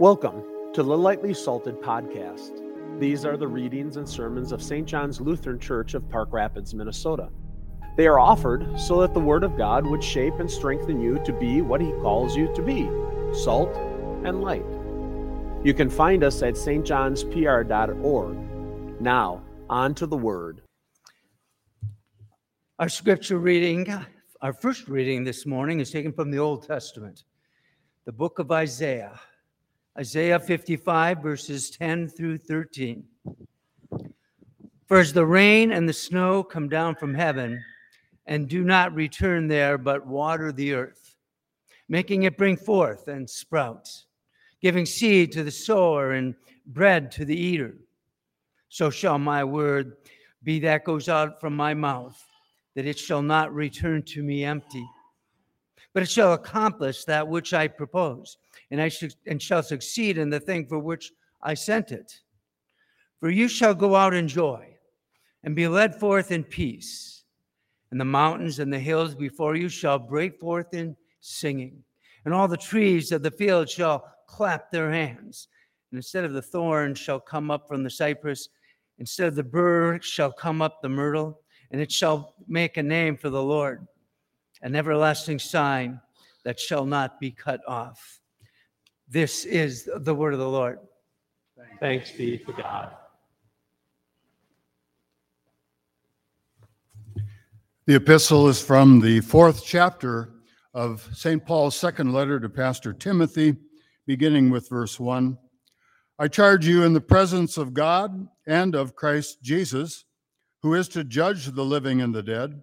Welcome to the Lightly Salted Podcast. These are the readings and sermons of St. John's Lutheran Church of Park Rapids, Minnesota. They are offered so that the Word of God would shape and strengthen you to be what He calls you to be salt and light. You can find us at stjohnspr.org. Now, on to the Word. Our scripture reading, our first reading this morning, is taken from the Old Testament, the book of Isaiah. Isaiah 55, verses 10 through 13. For as the rain and the snow come down from heaven and do not return there, but water the earth, making it bring forth and sprout, giving seed to the sower and bread to the eater, so shall my word be that goes out from my mouth, that it shall not return to me empty, but it shall accomplish that which I propose and I should, and shall succeed in the thing for which I sent it. For you shall go out in joy and be led forth in peace. And the mountains and the hills before you shall break forth in singing, and all the trees of the field shall clap their hands. And instead of the thorn shall come up from the cypress, instead of the burr shall come up the myrtle, and it shall make a name for the Lord, an everlasting sign that shall not be cut off. This is the word of the Lord. Thanks be to God. The epistle is from the fourth chapter of St. Paul's second letter to Pastor Timothy, beginning with verse 1. I charge you in the presence of God and of Christ Jesus, who is to judge the living and the dead,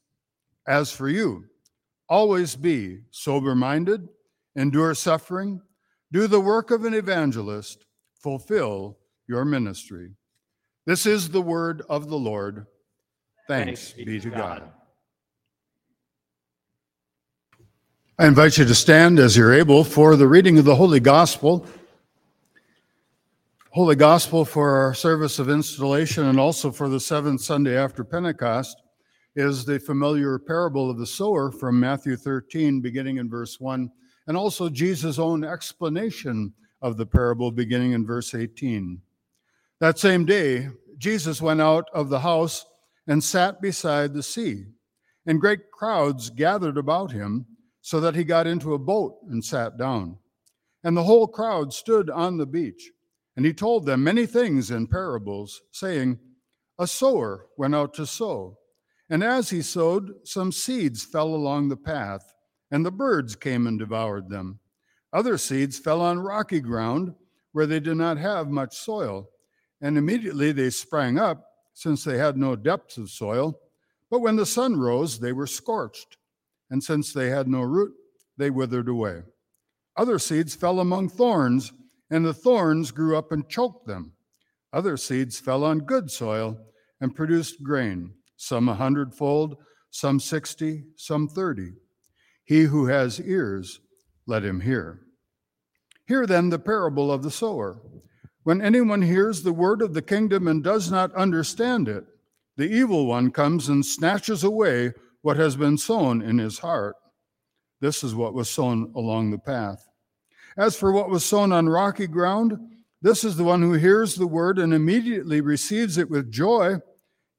As for you, always be sober minded endure suffering, do the work of an evangelist, fulfill your ministry. This is the word of the Lord. Thanks, Thanks be to God. God. I invite you to stand as you're able for the reading of the Holy Gospel. Holy Gospel for our service of installation and also for the seventh Sunday after Pentecost is the familiar parable of the sower from Matthew 13, beginning in verse 1 and also Jesus' own explanation of the parable beginning in verse 18. That same day, Jesus went out of the house and sat beside the sea, and great crowds gathered about him, so that he got into a boat and sat down. And the whole crowd stood on the beach, and he told them many things in parables, saying, A sower went out to sow, and as he sowed, some seeds fell along the path and the birds came and devoured them. Other seeds fell on rocky ground where they did not have much soil, and immediately they sprang up, since they had no depth of soil. But when the sun rose, they were scorched, and since they had no root, they withered away. Other seeds fell among thorns, and the thorns grew up and choked them. Other seeds fell on good soil and produced grain, some a hundredfold, some sixty, some thirty. He who has ears, let him hear. Hear then the parable of the sower. When anyone hears the word of the kingdom and does not understand it, the evil one comes and snatches away what has been sown in his heart. This is what was sown along the path. As for what was sown on rocky ground, this is the one who hears the word and immediately receives it with joy,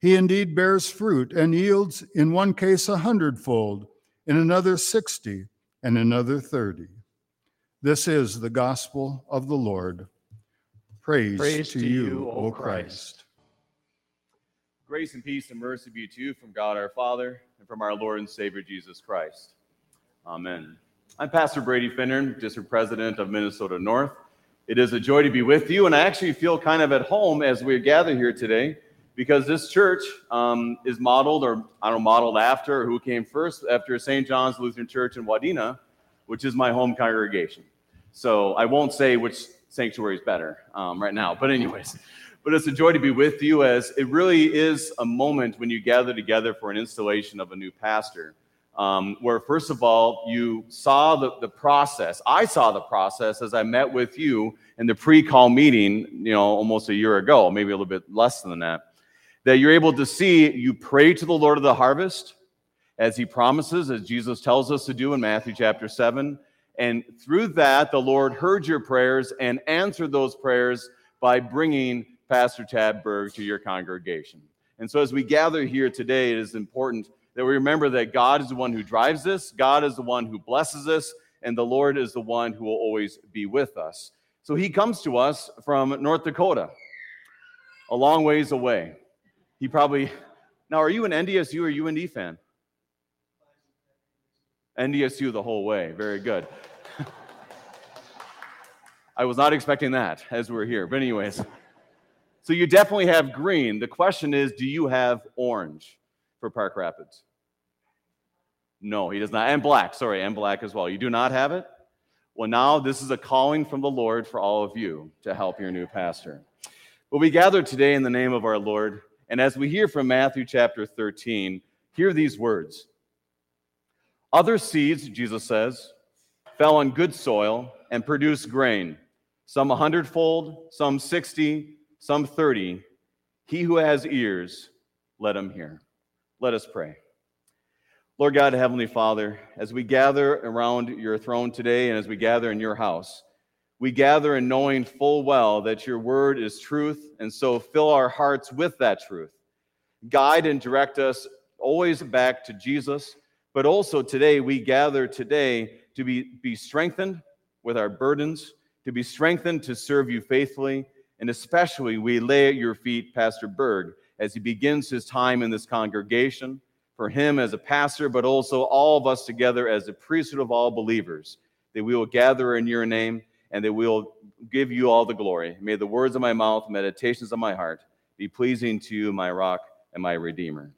He indeed bears fruit and yields, in one case, a hundredfold in another 60, and another 30. This is the gospel of the Lord. Praise, Praise to, you, O Christ. Grace and peace and mercy be to you from God our Father and from our Lord and Savior Jesus Christ. Amen. I'm Pastor Brady Finnern, District President of Minnesota North. It is a joy to be with you, and I actually feel kind of at home as we gather here today because this church um, is modeled, or I don't know, modeled after, who came first, after St. John's Lutheran Church in Wadena, which is my home congregation. So I won't say which sanctuary is better um, right now, but anyways. But it's a joy to be with you as it really is a moment when you gather together for an installation of a new pastor um, where first of all you saw the, the process i saw the process as i met with you in the pre-call meeting you know almost a year ago maybe a little bit less than that that you're able to see you pray to the lord of the harvest as he promises as jesus tells us to do in matthew chapter 7 and through that the lord heard your prayers and answered those prayers by bringing pastor tad berg to your congregation and so as we gather here today it is important that we remember that God is the one who drives this, God is the one who blesses us, and the Lord is the one who will always be with us. So he comes to us from North Dakota, a long ways away. He probably, now are you an NDSU or UND fan? NDSU the whole way. Very good. I was not expecting that as we we're here. But, anyways, so you definitely have green. The question is do you have orange for Park Rapids? No, he does not. And black, sorry, and black as well. You do not have it? Well, now this is a calling from the Lord for all of you to help your new pastor. Well, we gather today in the name of our Lord, and as we hear from Matthew chapter 13, hear these words Other seeds, Jesus says, fell on good soil and produced grain, some a hundredfold, some 60, some 30. He who has ears, let him hear. Let us pray. Lord God, Heavenly Father, as we gather around your throne today and as we gather in your house, we gather in knowing full well that your word is truth, and so fill our hearts with that truth. Guide and direct us always back to Jesus, but also today we gather today to be, be strengthened with our burdens, to be strengthened to serve you faithfully, and especially we lay at your feet Pastor Berg as he begins his time in this congregation for him as a pastor, but also all of us together as a priesthood of all believers, that we will gather in your name and that we will give you all the glory. May the words of my mouth, meditations of my heart be pleasing to you, my rock and my redeemer.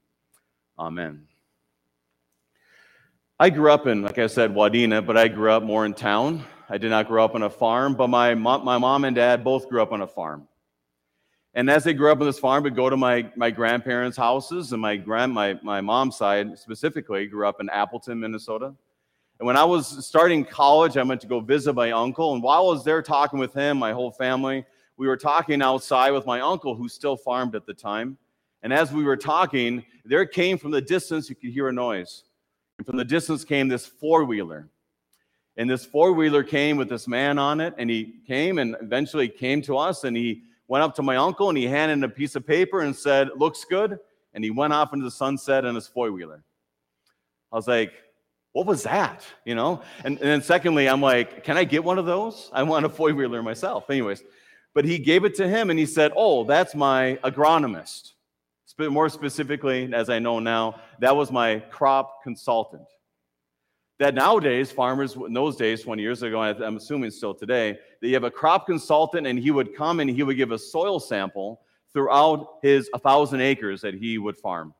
Amen. I grew up in, like I said, Wadena, but I grew up more in town. I did not grow up on a farm, but my, my mom and dad both grew up on a farm. And as they grew up on this farm, would go to my, my grandparents' houses, and my grand my, my mom's side specifically grew up in Appleton, Minnesota. And when I was starting college, I went to go visit my uncle. And while I was there talking with him, my whole family, we were talking outside with my uncle, who still farmed at the time. And as we were talking, there came from the distance, you could hear a noise. And from the distance came this four wheeler. And this four wheeler came with this man on it, and he came and eventually came to us, and he went up to my uncle and he handed a piece of paper and said, Looks good. And he went off into the sunset in his four wheeler. I was like, What was that? You know? And, and then, secondly, I'm like, Can I get one of those? I want a four wheeler myself. Anyways, but he gave it to him and he said, Oh, that's my agronomist. But More specifically, as I know now, that was my crop consultant that nowadays farmers in those days 20 years ago i'm assuming still today that you have a crop consultant and he would come and he would give a soil sample throughout his 1000 acres that he would farm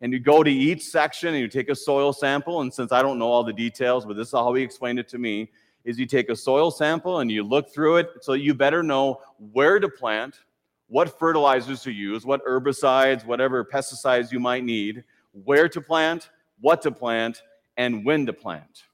and you go to each section and you take a soil sample and since i don't know all the details but this is how he explained it to me is you take a soil sample and you look through it so you better know where to plant what fertilizers to use what herbicides whatever pesticides you might need where to plant what to plant and when to plant.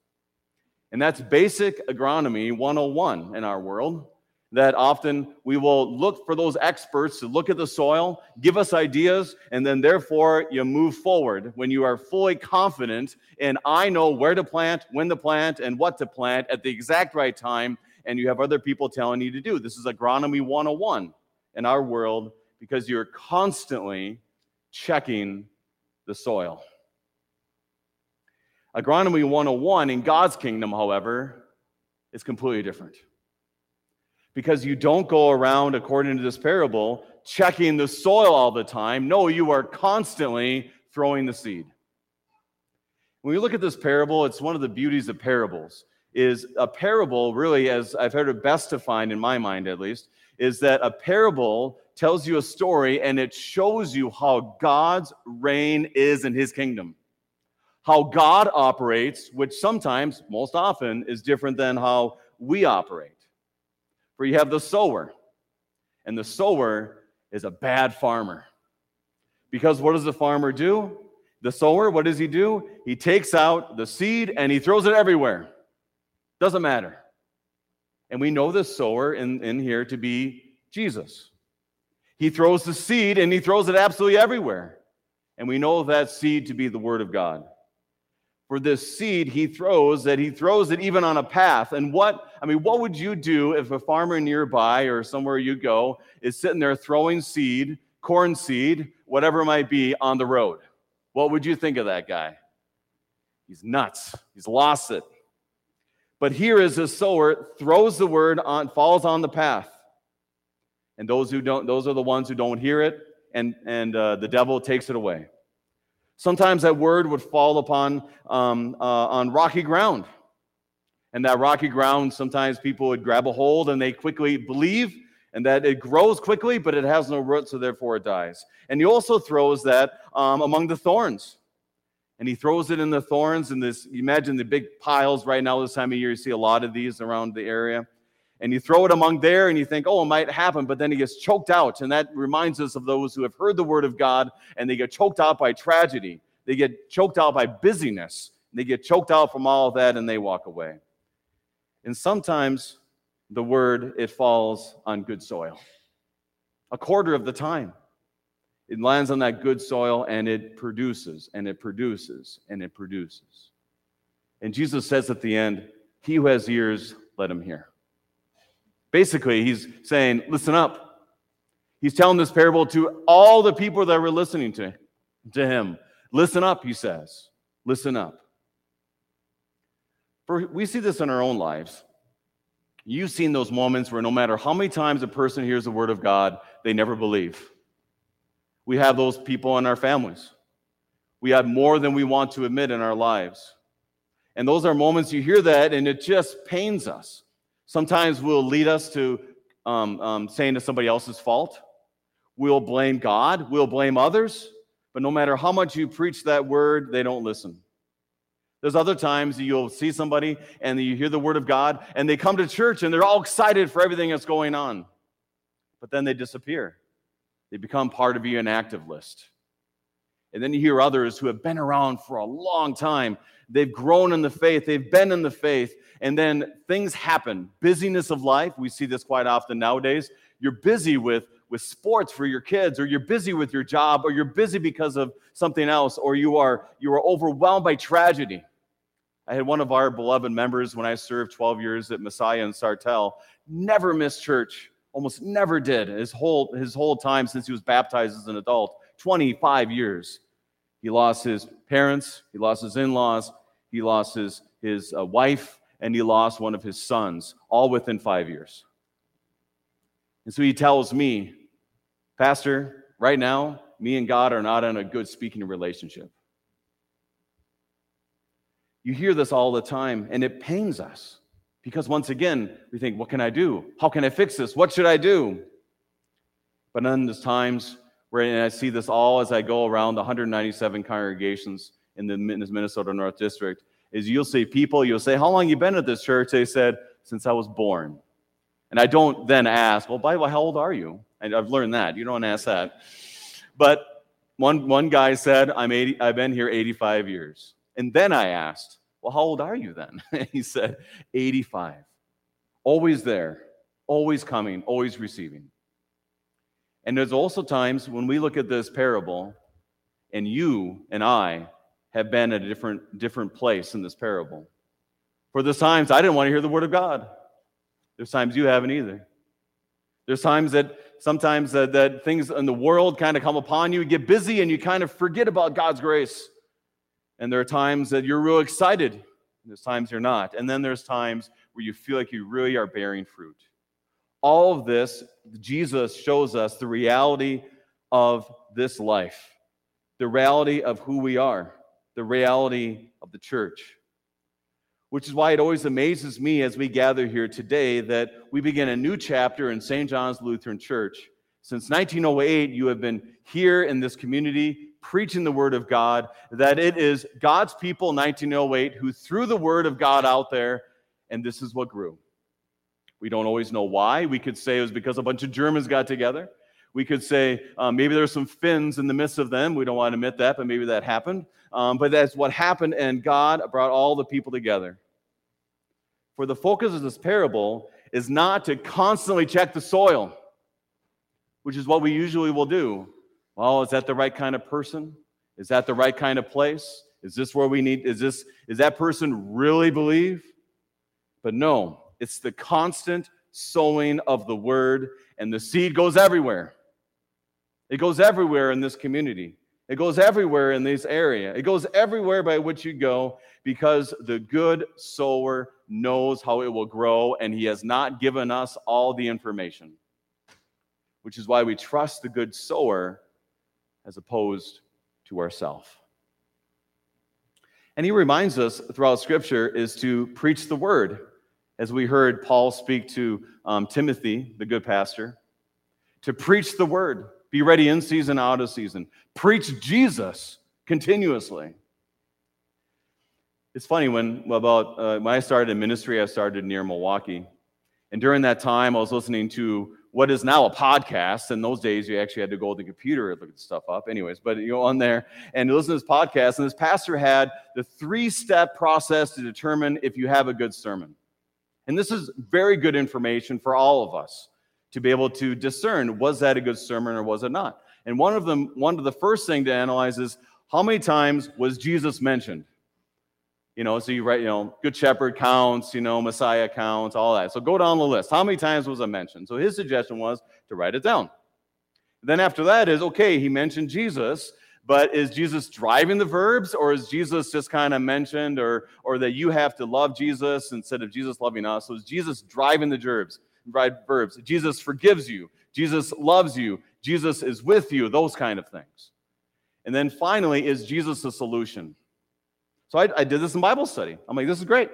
And that's basic agronomy 101 in our world. That often we will look for those experts to look at the soil, give us ideas, and then therefore you move forward when you are fully confident and I know where to plant, when to plant, and what to plant at the exact right time, and you have other people telling you to do. This is agronomy 101 in our world because you're constantly checking the soil. Agronomy 101 in God's kingdom, however, is completely different. Because you don't go around, according to this parable, checking the soil all the time. No, you are constantly throwing the seed. When we look at this parable, it's one of the beauties of parables. Is a parable really, as I've heard it best defined in my mind at least, is that a parable tells you a story and it shows you how God's reign is in his kingdom. How God operates, which sometimes, most often, is different than how we operate. For you have the sower, and the sower is a bad farmer. Because what does the farmer do? The sower, what does he do? He takes out the seed and he throws it everywhere. Doesn't matter. And we know the sower in, in here to be Jesus. He throws the seed and he throws it absolutely everywhere. And we know that seed to be the word of God. For this seed he throws, that he throws it even on a path. And what, I mean, what would you do if a farmer nearby or somewhere you go is sitting there throwing seed, corn seed, whatever it might be, on the road? What would you think of that guy? He's nuts. He's lost it. But here is a sower throws the word on, falls on the path. And those who don't, those are the ones who don't hear it, and, and uh, the devil takes it away. Sometimes that word would fall upon um, uh, on rocky ground. And that rocky ground, sometimes people would grab a hold and they quickly believe, and that it grows quickly, but it has no root, so therefore it dies. And he also throws that um, among the thorns. And he throws it in the thorns, and this, imagine the big piles right now, this time of year, you see a lot of these around the area and you throw it among there and you think, oh, it might happen, but then he gets choked out. And that reminds us of those who have heard the word of God and they get choked out by tragedy. They get choked out by busyness. They get choked out from all of that and they walk away. And sometimes the word, it falls on good soil. A quarter of the time, it lands on that good soil and it produces and it produces and it produces. And Jesus says at the end, He who has ears, let him hear. Basically, he's saying, listen up. He's telling this parable to all the people that were listening to, to him. Listen up, he says. Listen up. For we see this in our own lives. You've seen those moments where no matter how many times a person hears the word of God, they never believe. We have those people in our families. We have more than we want to admit in our lives. And those are moments you hear that and it just pains us. Sometimes will lead us to um, um, saying it's somebody else's fault. We'll blame God. We'll blame others. But no matter how much you preach that word, they don't listen. There's other times you'll see somebody and you hear the word of God and they come to church and they're all excited for everything that's going on. But then they disappear. They become part of your inactive list. And then you hear others who have been around for a long time. They've grown in the faith, they've been in the faith, and then things happen. Busyness of life, we see this quite often nowadays. You're busy with, with sports for your kids, or you're busy with your job, or you're busy because of something else, or you are you are overwhelmed by tragedy. I had one of our beloved members when I served 12 years at Messiah and Sartell, never missed church, almost never did his whole his whole time since he was baptized as an adult, 25 years. He lost his parents, he lost his in-laws, he lost his his uh, wife, and he lost one of his sons, all within five years. And so he tells me, Pastor, right now, me and God are not in a good speaking relationship. You hear this all the time, and it pains us because once again, we think, what can I do? How can I fix this? What should I do? But then there's times where I see this all as I go around the 197 congregations in the Minnesota North District, is you'll see people, you'll say, How long you been at this church? They said, Since I was born. And I don't then ask, Well, way, how old are you? And I've learned that. You don't ask that. But one, one guy said, I'm 80, I've been here 85 years. And then I asked, Well, how old are you then? he said, 85. Always there, always coming, always receiving. And there's also times when we look at this parable, and you and I have been at a different, different place in this parable. For there's times I didn't want to hear the word of God. There's times you haven't either. There's times that sometimes that, that things in the world kind of come upon you, you get busy, and you kind of forget about God's grace. And there are times that you're real excited. There's times you're not. And then there's times where you feel like you really are bearing fruit. All of this, Jesus shows us the reality of this life, the reality of who we are, the reality of the church. Which is why it always amazes me as we gather here today that we begin a new chapter in St. John's Lutheran Church. Since 1908, you have been here in this community preaching the Word of God, that it is God's people, 1908, who threw the Word of God out there, and this is what grew. We don't always know why. We could say it was because a bunch of Germans got together. We could say um, maybe there's some Finns in the midst of them. We don't want to admit that, but maybe that happened. Um, but that's what happened, and God brought all the people together. For the focus of this parable is not to constantly check the soil, which is what we usually will do. Well, is that the right kind of person? Is that the right kind of place? Is this where we need? Is this is that person really believe? But no, it's the constant sowing of the word, and the seed goes everywhere. It goes everywhere in this community. It goes everywhere in this area. It goes everywhere by which you go because the good sower knows how it will grow and he has not given us all the information. Which is why we trust the good sower as opposed to ourselves. And he reminds us throughout scripture is to preach the word as we heard Paul speak to um, Timothy, the good pastor, to preach the word, be ready in season, out of season, preach Jesus continuously. It's funny when about uh, when I started in ministry, I started near Milwaukee, and during that time, I was listening to what is now a podcast. In those days, you actually had to go to the computer and look at stuff up. Anyways, but you go on there and listen to this podcast, and this pastor had the three-step process to determine if you have a good sermon. And this is very good information for all of us to be able to discern was that a good sermon or was it not? And one of them, one of the first thing to analyze is how many times was Jesus mentioned? You know, so you write, you know, Good Shepherd counts, you know, Messiah counts, all that. So go down the list. How many times was it mentioned? So his suggestion was to write it down. Then after that is okay, he mentioned Jesus. But is Jesus driving the verbs, or is Jesus just kind of mentioned, or, or that you have to love Jesus instead of Jesus loving us? So is Jesus driving the verbs? verbs? Jesus forgives you. Jesus loves you. Jesus is with you. Those kind of things. And then finally, is Jesus the solution? So I, I did this in Bible study. I'm like, this is great.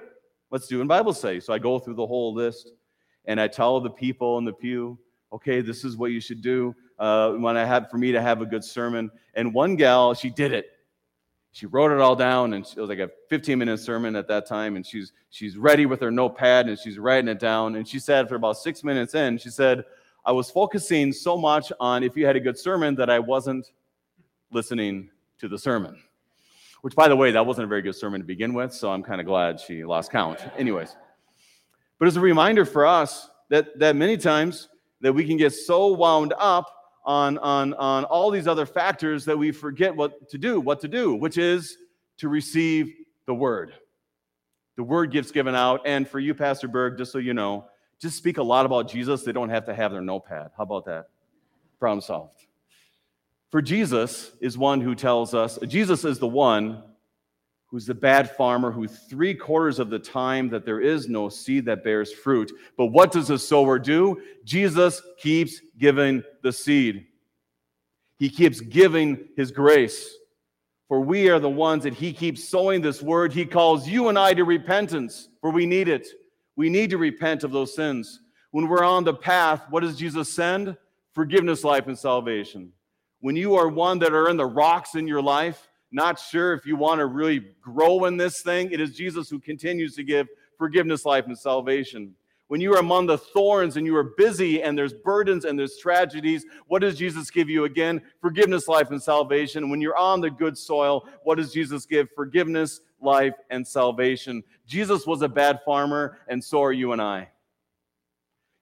Let's do in Bible study. So I go through the whole list, and I tell the people in the pew, okay, this is what you should do uh, when I had for me to have a good sermon. And one gal, she did it. She wrote it all down, and it was like a 15 minute sermon at that time. And she's she's ready with her notepad and she's writing it down. And she said, for about six minutes in, she said, I was focusing so much on if you had a good sermon that I wasn't listening to the sermon. Which, by the way, that wasn't a very good sermon to begin with, so I'm kind of glad she lost count. Anyways, but as a reminder for us that that many times that we can get so wound up on, on, on all these other factors that we forget what to do, what to do, which is to receive the word. The word gets given out. And for you, Pastor Berg, just so you know, just speak a lot about Jesus. They don't have to have their notepad. How about that? Problem solved. For Jesus is one who tells us, Jesus is the one who's the bad farmer who three quarters of the time that there is no seed that bears fruit. But what does the sower do? Jesus keeps giving the seed. He keeps giving his grace. For we are the ones that he keeps sowing this word. He calls you and I to repentance, for we need it. We need to repent of those sins. When we're on the path, what does Jesus send? Forgiveness, life, and salvation. When you are one that are in the rocks in your life, not sure if you want to really grow in this thing, it is Jesus who continues to give forgiveness, life, and salvation. When you are among the thorns and you are busy and there's burdens and there's tragedies, what does Jesus give you again? Forgiveness, life, and salvation. When you're on the good soil, what does Jesus give? Forgiveness, life, and salvation. Jesus was a bad farmer, and so are you and I.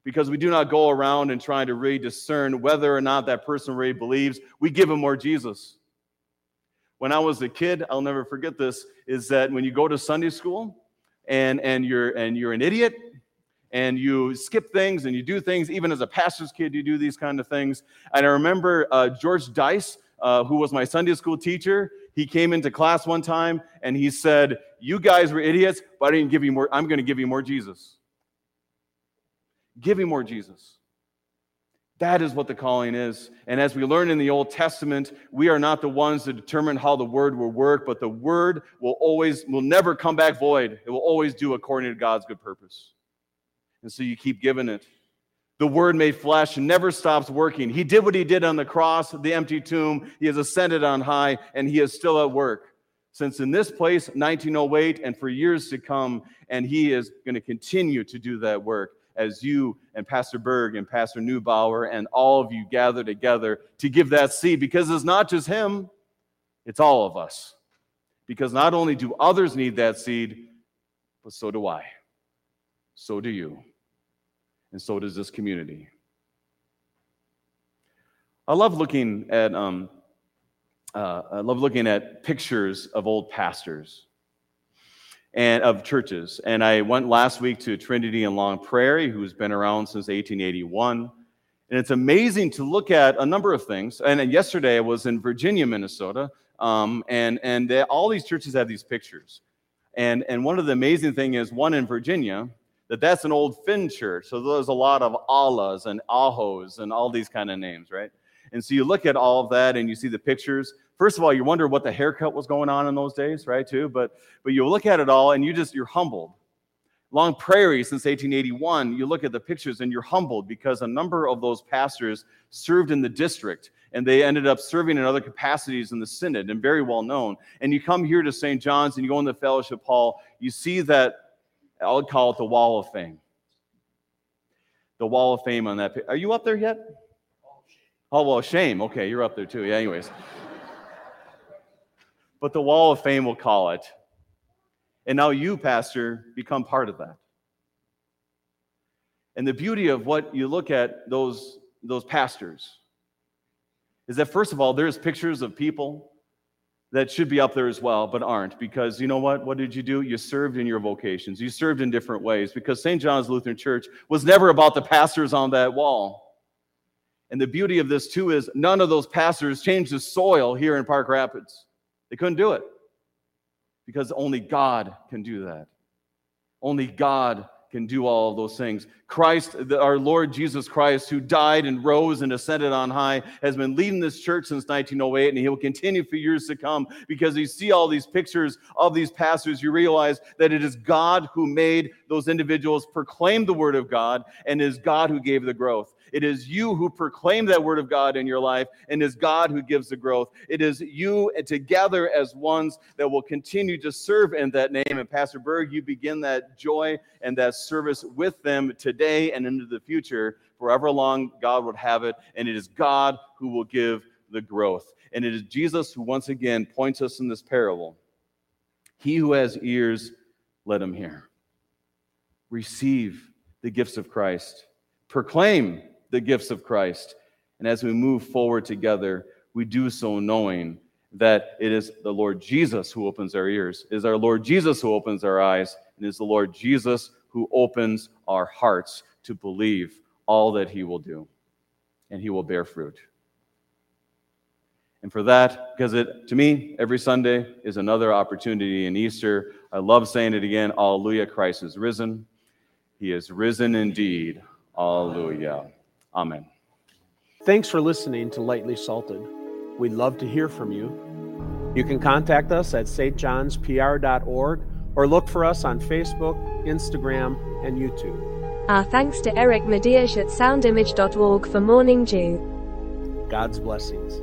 Because we do not go around and trying to really discern whether or not that person really believes, we give him more Jesus. When I was a kid, I'll never forget this, is that when you go to Sunday school and, and, you're, and you're an idiot and you skip things and you do things, even as a pastor's kid, you do these kind of things. And I remember uh, George Dice, uh, who was my Sunday school teacher, he came into class one time and he said, You guys were idiots, but I didn't give you more, I'm going to give you more Jesus. Give you more Jesus. That is what the calling is. And as we learn in the Old Testament, we are not the ones to determine how the word will work, but the word will always, will never come back void. It will always do according to God's good purpose. And so you keep giving it. The word made flesh never stops working. He did what he did on the cross, the empty tomb. He has ascended on high, and he is still at work. Since in this place, 1908, and for years to come, and he is going to continue to do that work as you and Pastor Berg and Pastor Neubauer and all of you gather together to give that seed because it's not just him, it's all of us. Because not only do others need that seed, but so do I. So do you. And so does this community. I love looking at um, uh, I love looking at pictures of old pastors and of churches. And I went last week to Trinity in Long Prairie, who's been around since 1881. And it's amazing to look at a number of things. And yesterday I was in Virginia, Minnesota, um, and and they, all these churches have these pictures. And and one of the amazing thing is one in Virginia that that's an old Finn church. So there's a lot of Allahs and Ahos and all these kind of names, right? And so you look at all of that and you see the pictures. First of all, you wonder what the haircut was going on in those days, right? Too, but but you look at it all and you just you're humbled. Long Prairie since 1881, you look at the pictures and you're humbled because a number of those pastors served in the district and they ended up serving in other capacities in the synod and very well known. And you come here to St. John's and you go in the fellowship hall, you see that I would call it the wall of fame. The wall of fame on that. Are you up there yet? Oh, well, shame. Okay, you're up there too. Yeah, anyways. But the wall of fame will call it. And now you, Pastor, become part of that. And the beauty of what you look at those, those pastors is that, first of all, there's pictures of people that should be up there as well, but aren't. Because you know what? What did you do? You served in your vocations, you served in different ways. Because St. John's Lutheran Church was never about the pastors on that wall. And the beauty of this, too, is none of those pastors changed the soil here in Park Rapids. They couldn't do it because only God can do that. Only God can do all of those things. Christ, our Lord Jesus Christ, who died and rose and ascended on high, has been leading this church since 1908, and he will continue for years to come because you see all these pictures of these pastors, you realize that it is God who made those individuals proclaim the word of God, and is God who gave the growth. It is you who proclaim that word of God in your life, and it is God who gives the growth. It is you together as ones that will continue to serve in that name. And Pastor Berg, you begin that joy and that service with them today and into the future, forever long God would have it. And it is God who will give the growth. And it is Jesus who once again points us in this parable. He who has ears, let him hear. Receive the gifts of Christ. Proclaim the gifts of Christ. And as we move forward together, we do so knowing that it is the Lord Jesus who opens our ears, it is our Lord Jesus who opens our eyes, and it is the Lord Jesus who opens our hearts to believe all that He will do, and He will bear fruit. And for that, because it, to me, every Sunday is another opportunity in Easter. I love saying it again Alleluia, Christ is risen. He is risen indeed. Alleluia. Amen. Thanks for listening to Lightly Salted. We'd love to hear from you. You can contact us at stjohnspr.org or look for us on Facebook, Instagram, and YouTube. Our thanks to Eric Matyas at soundimage.org for Morning Dew. God's blessings.